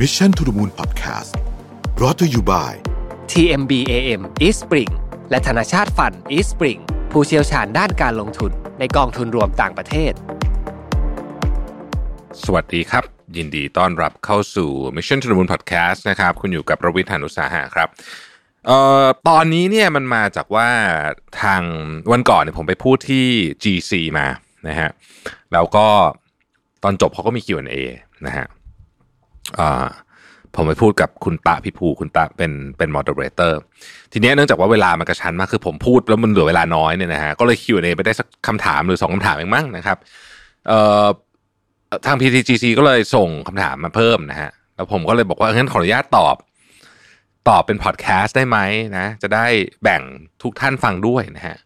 Mission to the Moon Podcast brought to you by TMB AM East Spring และธนาชาติฟัน East Spring ผู้เชี่ยวชาญด้านการลงทุนในกองทุนรวมต่างประเทศ สวัสดีครับ ยินดีต้อนรับเข้าสู่ Mission to the Moon Podcast นะครับ คุณอยู่กับประวิทยานุสาหะครับเอ่อตอนนี้เนี่ยมันมาจากว่าทางวันก่อนเนี่ยผมไปพูดที่ GC มานะฮะแล้วก็ตอนจบเขาก็มี Q&A นะฮะอ่า ผมไปพูดกับคุณตะพิภูคุณตะเป็นเป็น moderator ทีเนี้ยเนื่องจากว่าเวลามันกระชั้นมากคือผมพูดแล้วมันเหลือเวลาน้อยเนี่ยนะฮะก็เลย Q&A ไปได้สักคำถามหรือสองคำถามเองมั้งนะครับเอ่อทาง PTGC ก็เลยส่งคำถามมาเพิ่มนะฮะแล้วผมก็เลยบอกว่างั้นขออนุญาตตอบตอบเป็นพอดแคสต์ได้ไหมนะ จะได้แบ่งทุกท่านฟังด้วยนะฮะ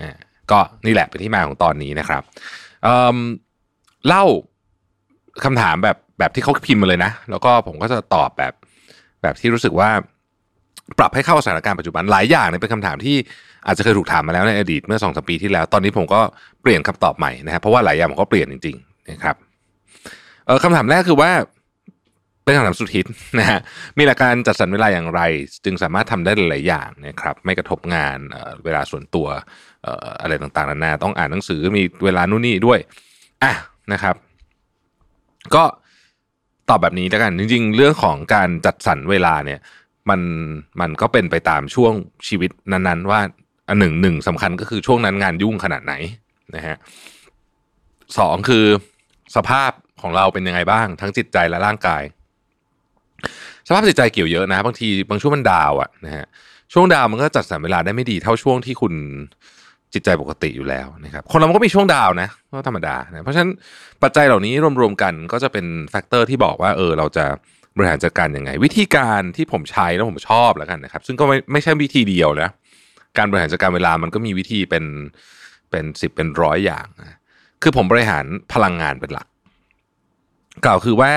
อ่าก็นี่แหละเป็นที่มาของตอนนี้นะครับเเล่าคำถามแบบ แบบที่เขาพิมพ์มาเลยนะ แล้วก็ผมก็จะตอบแบบแบบที่รู้สึกว่า ปรับให้เข้าสถานการณ์ปัจจุบันหลายอย่างเนี่ยเป็นคำถามที่อาจจะเคยถูกถามมาแล้วในอดีตเมื่อสองสปีที่แล้ว ตอนนี้ผมก็เปลี่ยนคำตอบใหม่นะครับเพราะว่าหลายอย่างผมก็เปลี่ยนจริงๆนะครับเออคำถามแรกคือว่าเป็นคำถามสุดฮิตนะฮะมีหลักการจัดสรรเวลาอย่างไร จึงสามารถทำได้หลาย ๆ อย่างนะครับ ไม่กระทบงานเเวลาส่วนตัวเอ่ออะไรต่างๆนานาต้องอ่านหนังสือมีเวลานู่นนี่ด้วยอะนะครับ ก็ ตอบแบบนี้แล้วกัน จริง ๆ เรื่องของการจัดสรรเวลาเนี่ย มันมันก็เป็นไปตามช่วงชีวิตนั้นๆ ว่าอันหนึ่งหนึ่งสำคัญก็คือช่วงนั้นงานยุ่งขนาดไหนนะฮะสองคือสภาพของเราเป็นยังไงบ้าง ทั้งจิตใจและร่างกาย สภาพจิตใจเกี่ยวเยอะนะ บางทีบางช่วงมัน down อะนะฮะช่วง down มันก็จัดสรรเวลาได้ไม่ดีเท่าช่วงที่คุณ จิตใจปกติอยู่แล้วนะครับคนเรามันก็มีช่วง down นะก็ธรรมดานะเพราะฉะนั้นปัจจัยเหล่านี้รวมๆกันก็จะเป็น factor ที่บอกว่าเออเราจะบริหารจัดการยังไง วิธีการที่ผมใช้แล้วผมชอบแล้วกันนะครับ ซึ่งก็ไม่ไม่ใช่วิธีเดียวนะการบริหารจัดการเวลามันก็มีวิธีเป็นเป็นสิบเป็นร้อยอย่างนะคือผมบริหารพลังงานเป็นหลัก กล่าวคือว่า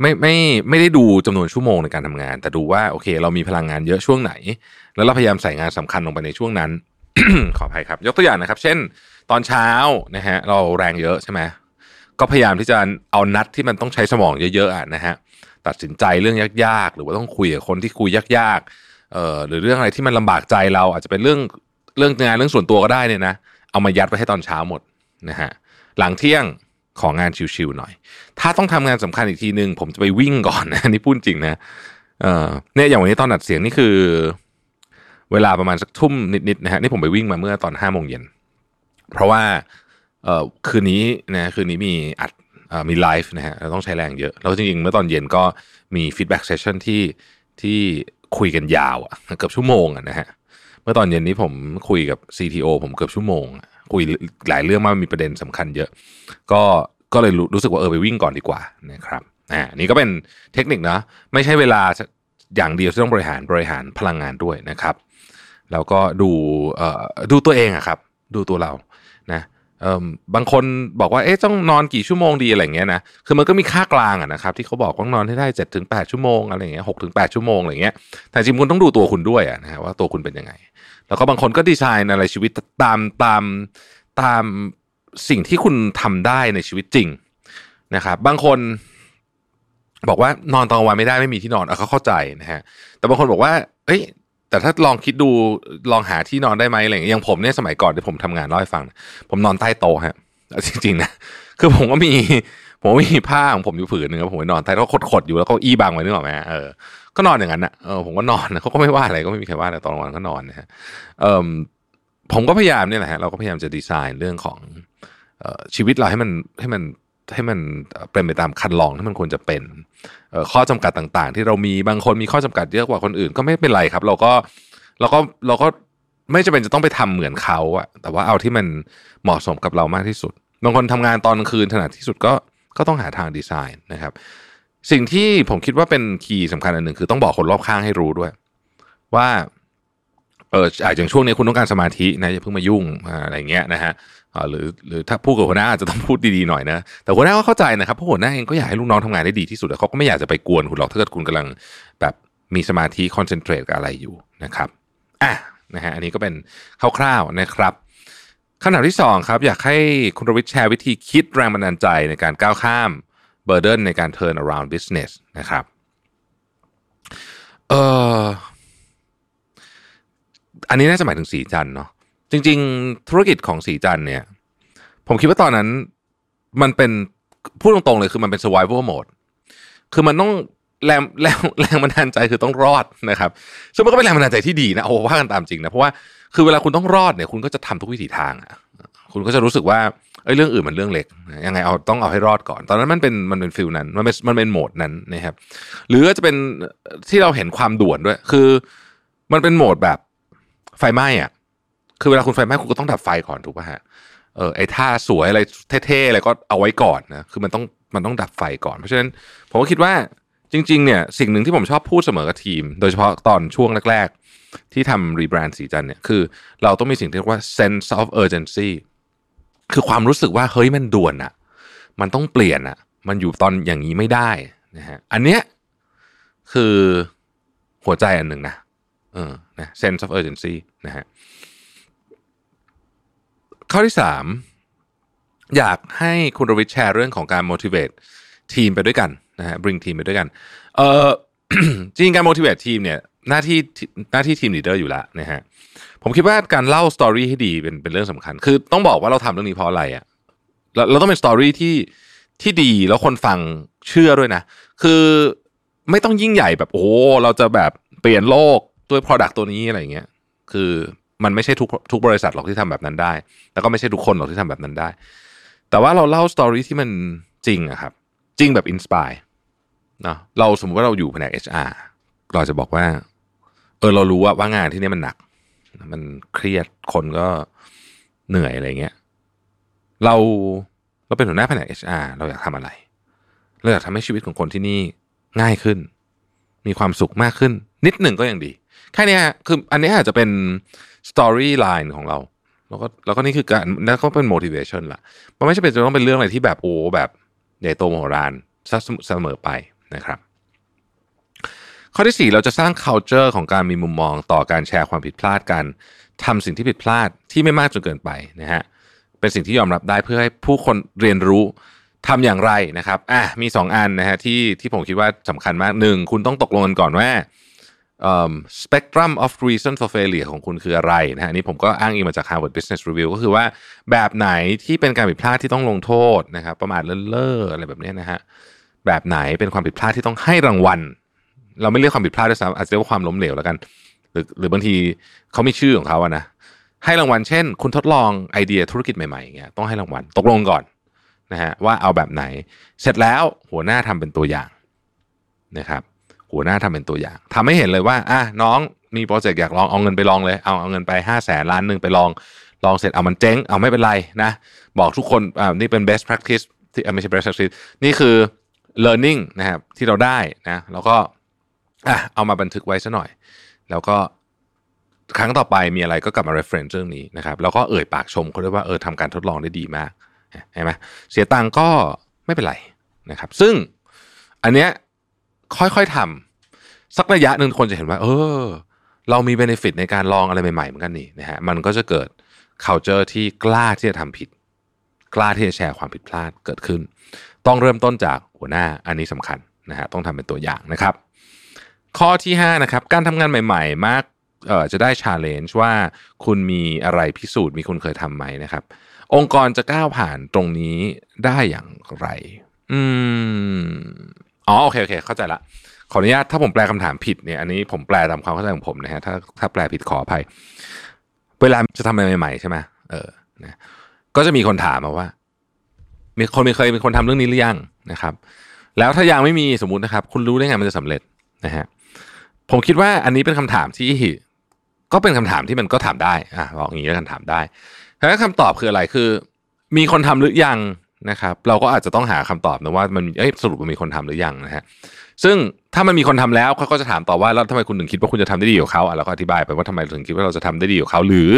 ไม่ไม่ไม่ได้ดูจำนวนชั่วโมงในการทำงาน แต่ดูว่าโอเค เรามีพลังงานเยอะช่วงไหน แล้วเราพยายามใส่งานสำคัญลงไปในช่วงนั้น ขออภัยครับ ยกตัวอย่างนะครับ เช่น ตอนเช้านะฮะเราแรงเยอะใช่ไหมก็พยายามที่จะเอานัดที่มันต้องใช้สมองเยอะๆนะฮะตัดสินใจเรื่องยากๆ หรือว่าต้องคุยกับคนที่คุยยากๆเอ่อหรือเรื่องอะไรที่มันลำบากใจเราอาจจะเป็นเรื่องเรื่องงานเรื่องส่วนตัวก็ได้เนี่ยนะเอามายัดไว้ให้ตอนเช้าหมดนะฮะหลังเที่ยงของานชิวๆหน่อย ถ้าต้องทำงานสำคัญอีกทีหนึ่งผมจะไปวิ่งก่อนนะนี่พูดจริงนะเออเนี่ยอย่างวันนี้ตอนอัดเสียงนี่คือ เวลาประมาณสักทุ่มนิดๆนะฮะนี่ผมไปวิ่งมาเมื่อตอนห้าโมงเย็นเพราะว่าเอ่อคืนนี้นะคืนนี้มีอัดอมีไลฟ์นะฮะเราต้องใช้แรงเยอะ แล้วจริงๆ เมื่อตอนเย็นก็มี feedback session ที่ที่คุยกันยาวอะเกือบชั่วโมงอะนะฮะเมื่อตอนเย็นนี้ผมคุยกับ CTO ผมเกือบชั่วโมง คุยหลายเรื่องมากมีประเด็นสำคัญเยอะ ก็ก็เลยรู้รู้สึกว่าเออไปวิ่งก่อนดีกว่านะครับอ่านี่ก็เป็นเทคนิคนะไม่ใช่เวลาอย่างเดียวที่ต้องบริหารบริหารพลังงานด้วยนะครับ แล้วก็ดูเอ่อดูตัวเองอะครับ ดูตัวเรานะเอ่อบางคนบอกว่าเอ๊ะต้องนอนกี่ชั่วโมงดีอะไรเงี้ยนะคือมันก็มีค่ากลางอะนะครับ ที่เขาบอกว่านอนให้ได้เจ็ดถึงแปดชั่วโมงอะไรเงี้ยหกถึงแปดชั่วโมงอะไรเงี้ยแต่จริงคุณต้องดูตัวคุณด้วยอะนะฮะว่าตัวคุณเป็นยังไง แล้วก็บางคนก็ดีไซน์อะไรชีวิตตามตามตามสิ่งที่คุณทำได้ในชีวิตจริงนะครับ บางคนบอกว่านอนตอนกลางวันไม่ได้ไม่มีที่นอนเออเขาเข้าใจนะฮะแต่บางคนบอกว่า เอ้ย แต่ถ้าลองคิดดูลองหาที่นอนได้ไหมอะไรอย่างเงี้ยอย่างผมเนี่ยสมัยก่อนที่ผมทำงานเล่าให้ฟัง ผมนอนใต้โต๊ะฮะจริงๆนะคือผมก็มีผมมีผ้าของผมอยู่ผืนหนึ่งผมนอนใต้โต๊ะขดๆอยู่แล้วก็อี้บังไว้นึกออกไหมเออก็นอนอย่างนั้นนะเออผมก็นอนเขาก็ไม่ว่าอะไรก็ไม่มีใครว่าแต่ตอนกลางวันก็นอนนะฮะเออผมก็พยายามเนี่ยแหละฮะเราก็พยายามจะดีไซน์เรื่องของชีวิตเราให้มันให้มัน ให้มันเป็นไปตามคันลองที่มันควรจะเป็นข้อจำกัดต่างๆ ที่เรามีบางคนมีข้อจำกัดเยอะกว่าคนอื่นก็ไม่เป็นไรครับ เราก็เราก็เราก็ไม่จำเป็นจะต้องไปทำเหมือนเขาอะแต่ว่าเอาที่มันเหมาะสมกับเรามากที่สุดบางคนทำงานตอนกลางคืนถนัดที่สุดก็ก็ต้องหาทางดีไซน์นะครับ สิ่งที่ผมคิดว่าเป็นคีย์สำคัญอันหนึ่งคือต้องบอกคนรอบข้างให้รู้ด้วย ว่าเอออาอย่างช่วงนี้คุณต้องการสมาธินะอย่าเพิ่งมายุ่งอะไรเงี้ยนะฮะ หรือหรือถ้าพูดกับหัวหน้าอาจจะต้องพูดดีๆหน่อยนะ แต่หัวหน้าก็เข้าใจนะครับเพราะหัวหน้าเองก็อยากให้ลูกน้องทำงานได้ดีที่สุดแล้วเขาก็ไม่อยากจะไปกวนคุณหรอกถ้าเกิดคุณกำลังแบบมีสมาธิคอนเซนเทรตกับอะไรอยู่นะครับอะนะฮะอันนี้ก็เป็นคร่าวๆนะครับคำถามที่สองครับอยากให้คุณรวิทย์แชร์วิธีคิดแรงบันดาลใจในการก้าวข้าม burden ในการ turn around business นะครับเอออันนี้น่าจะหมายถึงสีจันเนาะ จริง ๆ ธุรกิจของสีจันเนี่ย ผมคิดว่าตอนนั้นมันเป็นพูดตรงๆเลยคือมันเป็น survival mode คือมันต้องแรงแรงแรงบันดาลใจคือต้องรอดนะครับซึ่งมันก็เป็นแรงบันดาลใจที่ดีนะโอ้ว่ากันตามจริงนะเพราะว่าคือเวลาคุณต้องรอดเนี่ย คุณก็จะทำทุกวิถีทางอะคุณก็จะรู้สึกว่าเอ้ยเรื่องอื่นมันเรื่องเล็กยังไงเอาต้องเอาให้รอดก่อน ตอนนั้นมันเป็นมันเป็นฟิลนั้นมันเป็นมันเป็นโหมดนั้นนะครับ หรือจะเป็นที่เราเห็นความด่วนด้วย คือ มันเป็นโหมดแบบไฟไหม้อะ คือเวลาคุณไฟไหม้คุณก็ต้องดับไฟก่อนถูกป่ะฮะเออไอ้ท่าสวยอะไรเท่ๆอะไรก็เอาไว้ก่อนนะคือมันต้องมันต้องดับไฟก่อน เพราะฉะนั้นผมก็คิดว่าจริง ๆ เนี่ยสิ่งหนึ่งที่ผมชอบพูดเสมอกับทีม โดยเฉพาะตอนช่วงแรก ๆ ที่ทำรีแบรนด์สีจันเนี่ยคือเราต้องมีสิ่งที่เรียกว่า sense of urgency คือความรู้สึกว่าเฮ้ยมันด่วนอะมันต้องเปลี่ยนอะมันอยู่ตอนอย่างนี้ไม่ได้นะฮะอันเนี้ยคือหัวใจอันหนึ่งนะเออนะ sense of urgency นะฮะ ข้อที่สามอยากให้คุณรวิทแชร์เรื่องของการ motivate ทีมไปด้วยกันนะฮะ bring ทีมไปด้วยกัน เออจริงการ motivate ทีมเนี่ยหน้าที่หน้าที่ทีม leader อยู่แล้วนะฮะผมคิดว่าการเล่าสตอรี่ให้ดีเป็นเป็นเรื่องสำคัญ คือต้องบอกว่าเราทำเรื่องนี้เพราะอะไรอะ่ะเราเราต้องเป็นสตอรี่ที่ที่ดีแล้วคนฟังเชื่อด้วยนะ คือไม่ต้องยิ่งใหญ่แบบโอ้เราจะแบบเปลี่ยนโลกด้วย product ตัวนี้อะไรเงี้ย คือ มันไม่ใช่ทุกทุกบริษัทหรอกที่ทำแบบนั้นได้ แล้วก็ไม่ใช่ทุกคนหรอกที่ทำแบบนั้นได้ แต่ว่าเราเล่า story ที่มันจริงอะครับ จริงแบบ inspire เนาะเราสมมติว่าเราอยู่แผนก HR เราจะบอกว่า เออเรารู้ว่าว่างานที่นี่มันหนัก มันเครียดคนก็เหนื่อยอะไรเงี้ยเราเราเป็นหัวหน้าแผนก HR เราอยากทำอะไร เราอยากทำให้ชีวิตของคนที่นี่ง่ายขึ้น มีความสุขมากขึ้น นิดหนึ่งก็ยังดี แค่นี้คืออันนี้อาจจะเป็น storyline ของเรา แล้วก็แล้วก็นี่คือการแล้วก็เป็น motivation ละมันไม่ใช่เป็นจะต้องเป็นเรื่องอะไรที่แบบโอ้แบบใหญ่โตมโหฬารซะเสมอไปนะครับ ข้อที่ 4 เราจะสร้าง culture ของการมีมุมมองต่อการแชร์ความผิดพลาดกันทำสิ่งที่ผิดพลาดที่ไม่มากจนเกินไปนะฮะเป็นสิ่งที่ยอมรับได้เพื่อให้ผู้คนเรียนรู้ทำอย่างไรนะครับอะมี 2 อันนะฮะที่ที่ผมคิดว่าสำคัญมากหนึ่งคุณต้องตกลงกันก่อนว่า spectrum of reason for failure ของคุณคืออะไรนะฮะนี่ผมก็อ้างอิงมาจาก Harvard Business Review ก็คือว่าแบบไหนที่เป็นการผิดพลาดที่ต้องลงโทษนะครับประมาทเลินเล่ออะไรแบบนี้นะฮะแบบไหนเป็นความผิดพลาดที่ต้องให้รางวัล เราไม่เรียกความผิดพลาดด้วยซ้ำอาจจะเรียกว่าความล้มเหลวแล้วกัน หรือหรือบางทีเขามีชื่อของเขาอะนะให้รางวัลเช่น คุณทดลองไอเดียธุรกิจใหม่ๆอย่างเงี้ยต้องให้รางวัลตกลงก่อนนะฮะว่าเอาแบบไหน เสร็จแล้วหัวหน้าทำเป็นตัวอย่างนะครับ หัวหน้าทำเป็นตัวอย่างทำให้เห็นเลยว่าอะน้องมีโปรเจกต์อยากลองเอาเงินไปลองเลยเอาเอาเงินไปห้าแสนล้านหนึ่งไปลองลองเสร็จเอามันเจ๊งเอาไม่เป็นไรนะบอกทุกคนอ่านี่เป็น best practice ที่ไม่ใช่ best practice นี่คือ learning นะครับที่เราได้นะแล้วก็อะเอามาบันทึกไว้ซะหน่อย แล้วก็ครั้งต่อไปมีอะไรก็กลับมา reference เรื่องนี้นะครับแล้วก็เอ่ยปากชมเขาด้วยว่าเออทำการทดลองได้ดีมากเห็นไหมเสียตังก็ไม่เป็นไรนะครับ ซึ่งอันเนี้ย ค่อยๆทำสักระยะหนึ่งคนจะเห็นว่า เออ เรามีเบนฟิตในการลองอะไรใหม่ๆเหมือนกันนี่นะฮะมันก็จะเกิด culture ที่กล้าที่จะทำผิด กล้าที่จะแชร์ความผิดพลาดเกิดขึ้น ต้องเริ่มต้นจากหัวหน้าอันนี้สำคัญนะฮะต้องทำเป็นตัวอย่างนะครับ ข้อที่5นะครับการทำงานใหม่ ๆ มากเอ่อจะได้ challenge ว่าคุณมีอะไรพิสูจน์มีคุณเคยทำไหมนะครับ องค์กรจะก้าวผ่านตรงนี้ได้อย่างไร อืม อ๋อโอเคโอเค เข้าใจละ ขออนุญาตถ้าผมแปลคำถามผิดเนี่ยอันนี้ผมแปลตามความเข้าใจของผมนะฮะถ้าถ้าแปลผิดขออภัยเวลาจะทำอะไรใหม่ๆใช่ไหมเออนะก็จะมีคนถามมาว่า มีคนมีเคยมีคนทำเรื่องนี้หรือยังนะครับ แล้วถ้ายังไม่มีสมมุตินะครับ คุณรู้ได้ไงมันจะสำเร็จนะฮะผมคิดว่าอันนี้เป็นคำถามที่ก็เป็นคำถามที่มันก็ถามได้อะบอกอย่างนี้แล้วกันถามได้แล้วคำตอบคืออะไรคือ มีคนทำหรือยัง นะครับเราก็อาจจะต้องหาคำตอบนะว่ามันเอ้ยสรุปมันมีคนทำหรือยังนะฮะซึ่งถ้ามันมีคนทำแล้วเขาก็จะถามต่อว่าแล้วทำไมคุณถึงคิดว่าคุณจะทำได้ดีกว่าเขาอะเราก็อธิบายไปว่าทำไมถึงคิดว่าเราจะทำได้ดีกว่าเขาหรือ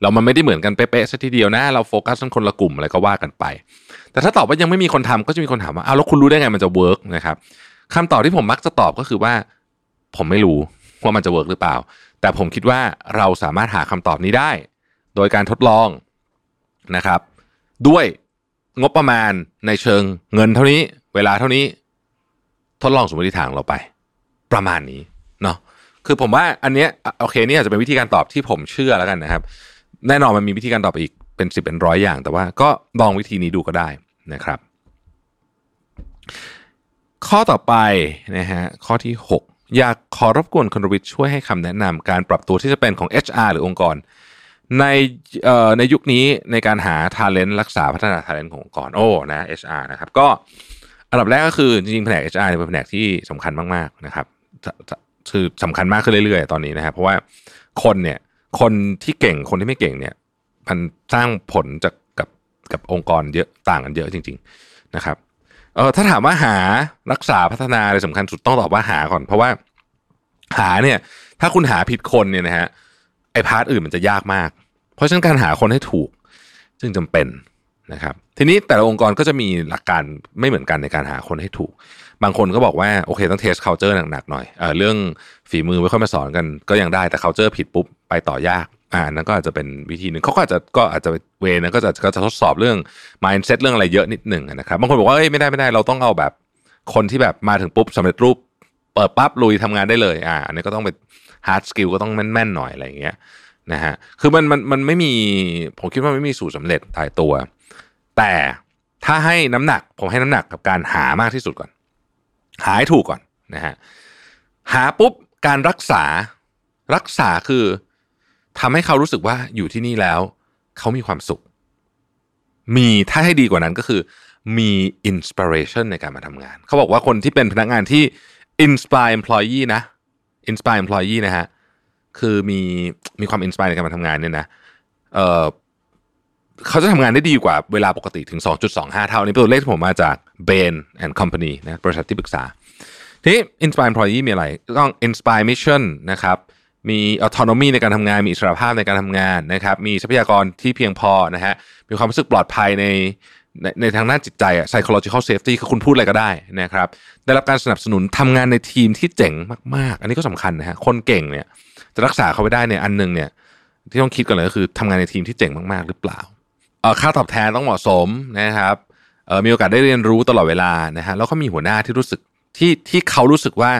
เรามันไม่ได้เหมือนกันเป๊ะๆซะทีเดียวนะ เราโฟกัสกันคนละกลุ่มอะไรก็ว่ากันไป แต่ถ้าตอบว่ายังไม่มีคนทำก็จะมีคนถามว่าอ้าวแล้วคุณรู้ได้ไงมันจะ work นะครับคำตอบที่ผมมักจะตอบก็คือว่า ผมไม่รู้ว่ามันจะเวิร์กหรือเปล่า แต่ผมคิดว่าเราสามารถหาคำตอบนี้ได้ โดยการทดลองนะครับ ด้วย งบประมาณในเชิงเงินเท่านี้ เวลาเท่านี้ ทดลองสมมติฐานของเราไป ประมาณนี้เนาะคือผมว่าอันเนี้ยโอเคนี่อาจจะเป็นวิธีการตอบที่ผมเชื่อแล้วกันนะครับ แน่นอนมันมีวิธีการตอบอีกเป็นสิบเป็นร้อยอย่าง แต่ว่าก็ลองวิธีนี้ดูก็ได้นะครับ ข้อต่อไปนะฮะข้อที่ 6 อยากขอรบกวนคุณรวิทย์ช่วยให้คำแนะนำการปรับตัวที่จะเป็นของ HR หรือองค์กร ในเอ่อในยุคนี้ในการหา talent รักษาพัฒนา talent ขององค์กรโอ้นะ HR นะครับ ก็อันดับแรกก็คือจริงๆแผนก HR เนี่ยเป็นแผนกที่สำคัญมากๆนะครับคือสำคัญมากขึ้นเรื่อยๆ ตอนนี้นะครับเพราะว่าคนเนี่ยคนที่เก่งคนที่ไม่เก่งเนี่ย มันสร้างผลจากกับกับองค์กรเยอะต่างกันเยอะจริง ๆนะครับเออถ้าถามว่าหารักษาพัฒนาอะไรสำคัญสุดต้องตอบว่าหาก่อน เพราะว่าหาเนี่ย ถ้าคุณหาผิดคนเนี่ยนะฮะไอ part อื่นมันจะยากมาก เพราะฉะนั้นการหาคนให้ถูกจึงจำเป็นนะครับทีนี้แต่ละองค์กรก็จะมีหลักการไม่เหมือนกันในการหาคนให้ถูก บางคนก็บอกว่าโอเคต้องเทส culture หนักๆหน่อยเออเรื่องฝีมือไม่ค่อยมาสอนกันก็ยังได้แต่ culture ผิดปุ๊บไปต่อยากอ่านั่นก็อาจจะเป็นวิธีหนึ่งเขาก็อาจจะก็อาจจะเวนะก็จะก็จะทดสอบเรื่อง mindset เรื่องอะไรเยอะนิดหนึ่งนะครับบางคนบอกว่าเอ้ยไม่ได้ไม่ได้เราต้องเอาแบบคนที่แบบมาถึงปุ๊บสำเร็จรูปเปิดปั๊บลุยทำงานได้เลยอ่าอันนี้ก็ต้องเป็น hard skill ก็ต้องแม่นๆหน่อยอะไรอย่างเงี้ย นะฮะคือมันมันมันไม่มีผมคิดว่าไม่มีสูตรสำเร็จตายตัว แต่ถ้าให้น้ำหนัก ผมให้น้ำหนักกับการหามากที่สุดก่อน หาให้ถูกก่อนนะฮะหาปุ๊บการรักษารักษาคือทำให้เขารู้สึกว่าอยู่ที่นี่แล้ว เขามีความสุข มีถ้าให้ดีกว่านั้นก็คือ มีอินสปิเรชันในการมาทำงาน เขาบอกว่าคนที่เป็นพนักงานที่ inspire employee นะ inspire employee นะฮะ คือมีมีความ inspire ในการมาทำงานเนี่ยนะเออเขาจะทำงานได้ดีกว่าเวลาปกติถึง 2.25 เท่า นี้เป็นตัวเลขที่ผมมาจาก Bain and Company นะบริษัทที่ปรึกษา ทีนี้ inspire employee มีอะไร ต้อง inspire mission นะครับ มี autonomy ในการทำงาน มีอิสรภาพในการทำงานนะครับ มีทรัพยากรที่เพียงพอนะฮะ มีความรู้สึกปลอดภัยในในในทางด้านจิตใจอะ psychological safety คือคุณพูดอะไรก็ได้นะครับ ได้รับการสนับสนุนทำงานในทีมที่เจ๋งมาก ๆ อันนี้ก็สำคัญนะฮะ คนเก่งเนี่ย จะรักษาเขาไว้ได้เนี่ยอันหนึ่งเนี่ย ที่ต้องคิดกันเลยก็คือทำงานในทีมที่เจ๋งมากๆ หรือเปล่าเออค่าตอบแทนต้องเหมาะสมนะครับเออมีโอกาสได้เรียนรู้ตลอดเวลานะฮะแล้วก็มีหัวหน้าที่รู้สึกที่ที่เขารู้สึกว่า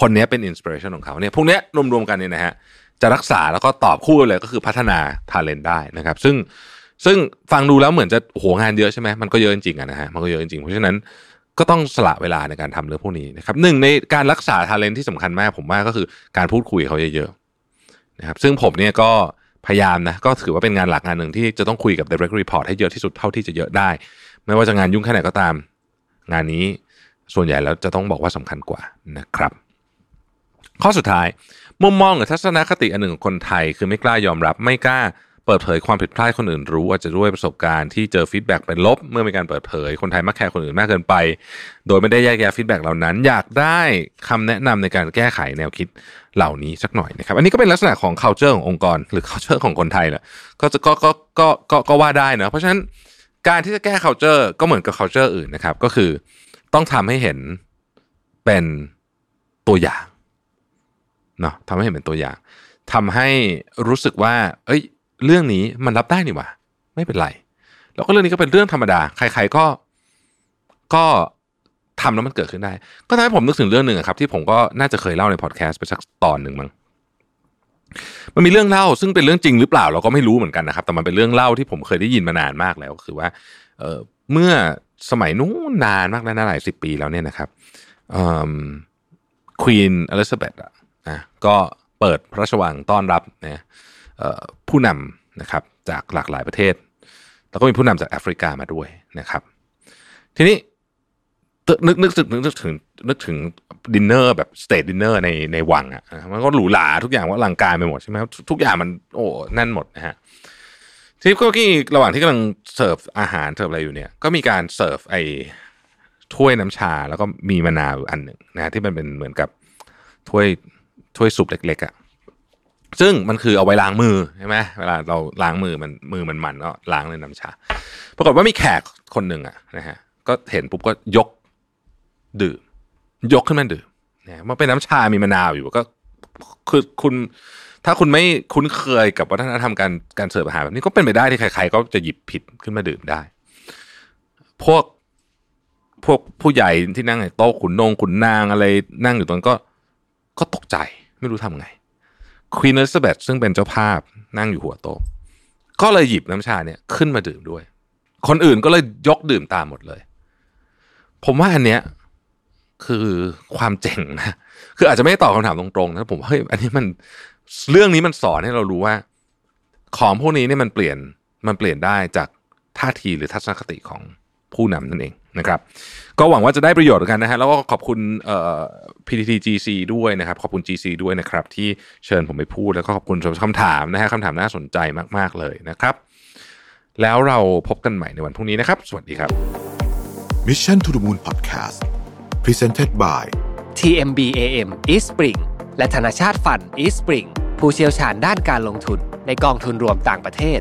คนนี้เป็นอินสปิเรชันของเขาเนี่ยพวกนี้รวมๆกันเนี่ยนะฮะจะรักษาแล้วก็ตอบคู่เลยก็คือพัฒนาทาเลนได้นะครับ ซึ่งซึ่งฟังดูแล้วเหมือนจะโหงานเยอะใช่ไหมมันก็เยอะจริงๆอะนะฮะมันก็เยอะจริงๆเพราะฉะนั้นก็ต้องสละเวลาในการทำเรื่องพวกนี้นะครับหนึ่งในการรักษาทาเลนที่สำคัญมากผมว่าก็คือการพูดคุยเขาเยอะ นะครับซึ่งผมเนี่ยก็พยายามนะก็ถือว่าเป็นงานหลักงานหนึ่งที่จะต้องคุยกับ direct report ให้เยอะที่สุดเท่าที่จะเยอะได้ ไม่ว่าจะงานยุ่งแค่ไหนก็ตาม งานนี้ส่วนใหญ่แล้วจะต้องบอกว่าสำคัญกว่านะครับ ข้อสุดท้าย มุมมองหรือทัศนคติอันหนึ่งของคนไทย คือไม่กล้ายอมรับไม่กล้า เปิดเผยความผิดพลาดคนอื่นรู้อาจจะด้วยประสบการณ์ที่เจอ feedback เป็นลบ เมื่อมีการเปิดเผยคนไทยมักแคร์คนอื่นมากเกินไป โดยไม่ได้แยกแยะฟีดแบ็กเหล่านั้น อยากได้คำแนะนำในการแก้ไขแนวคิดเหล่านี้สักหน่อยนะครับ อันนี้ก็เป็นลักษณะของ culture ขององค์กร หรือ culture ของคนไทยแหละก็จะก็ก็ก็ก็ก็ว่าได้นะเพราะฉะนั้นการที่จะแก้ culture ก็เหมือนกับ culture อื่นนะครับ ก็คือต้องทำให้เห็นเป็นตัวอย่างเนาะทำให้เห็นเป็นตัวอย่างทำให้รู้สึกว่า เอ้ย เรื่องนี้มันรับได้นี่หว่าไม่เป็นไร แล้วก็เรื่องนี้ก็เป็นเรื่องธรรมดา ใคร ๆก็ก็ทำแล้วมันเกิดขึ้นได้ ก็ทำให้ผมนึกถึงเรื่องหนึ่งครับ ที่ผมก็น่าจะเคยเล่าในพอดแคสต์ไปสักตอนหนึ่งมั้งมันมีเรื่องเล่าซึ่งเป็นเรื่องจริงหรือเปล่าเราก็ไม่รู้เหมือนกันนะครับ แต่มันเป็นเรื่องเล่าที่ผมเคยได้ยินมานานมากแล้วก็คือว่าเเมื่อสมัยนู้นนานมากแล้วนะหลายสิบปีแล้วเนี่ยนะครับควีนอลิซาเบธอะนะก็เปิดพระราชวังต้อนรับนะ ผู้นำนะครับจากหลากหลายประเทศ แล้วก็มีผู้นำจากแอฟริกามาด้วยนะครับ ทีนี้นึกนึกถึงนึกถึงนึกถึงดินเนอร์แบบ state dinner ในในวังอะมันก็หรูหราทุกอย่างว่าลังการไปหมดใช่ไหมทุกอย่างมันโอ้แน่นหมดนะฮะทีนี้ก็ที่ระหว่างที่กำลังเสิร์ฟอาหารเสิร์ฟอะไรอยู่เนี่ย ก็มีการเสิร์ฟไอ้ถ้วยน้ำชาแล้วก็มีมะนาวอันหนึ่งนะที่มันเป็นเหมือนกับถ้วยถ้วยซุปเล็กๆอะ่ะ ซึ่งมันคือเอาไว้ล้างมือใช่ไหมเวลาเราล้างมือมันมือมันมันก็ล้างในน้ำชา ปรากฏว่ามีแขกคนหนึ่งอะนะฮะก็เห็นปุ๊บก็ยกดื่ม ยกขึ้นมาดื่มนะมันเป็นน้ำชา มีมะนาวอยู่ก็คือคุณถ้าคุณไม่คุ้นเคยกับวัฒนธรรมการการเสิร์ฟอาหารแบบนี้ก็เป็นไปได้ที่ใครๆก็จะหยิบผิดขึ้นมาดื่มได้ พวกพวกผู้ใหญ่ที่นั่งในโต๊ะขุนนงขุนนางอะไรนั่งอยู่ตรงนั้นก็ก็ตกใจไม่รู้ทำไง ควีนอลิซาเบธซึ่งเป็นเจ้าภาพนั่งอยู่หัวโต๊ะก็เลยหยิบน้ำชาเนี่ยขึ้นมาดื่มด้วย คนอื่นก็เลยยกดื่มตามหมดเลย ผมว่าอันเนี้ยคือความเจ๋งนะ คืออาจจะไม่ตอบคำถามตรงๆนะผมว่าเฮ้ยอันนี้มันเรื่องนี้มันสอนให้เรารู้ว่า ของพวกนี้เนี่ยมันเปลี่ยนมันเปลี่ยนได้จากท่าทีหรือทัศนคติของผู้นำนั่นเอง นะครับก็หวังว่าจะได้ประโยชน์กันนะฮะแล้วก็ขอบคุณเอ่อ PTT GC ด้วยนะครับ ขอบคุณ GC ด้วยนะครับ ที่เชิญผมไปพูดแล้วก็ขอบคุณสำหรับคำถามนะฮะคำถามน่าสนใจมาก ๆ เลยนะครับ แล้วเราพบกันใหม่ในวันพรุ่งนี้นะครับ สวัสดีครับ Mission to the Moon Podcast Presented by TMBAM East Spring และธนาชาติฟัน East Spring ผู้เชี่ยวชาญด้านการลงทุนในกองทุนรวมต่างประเทศ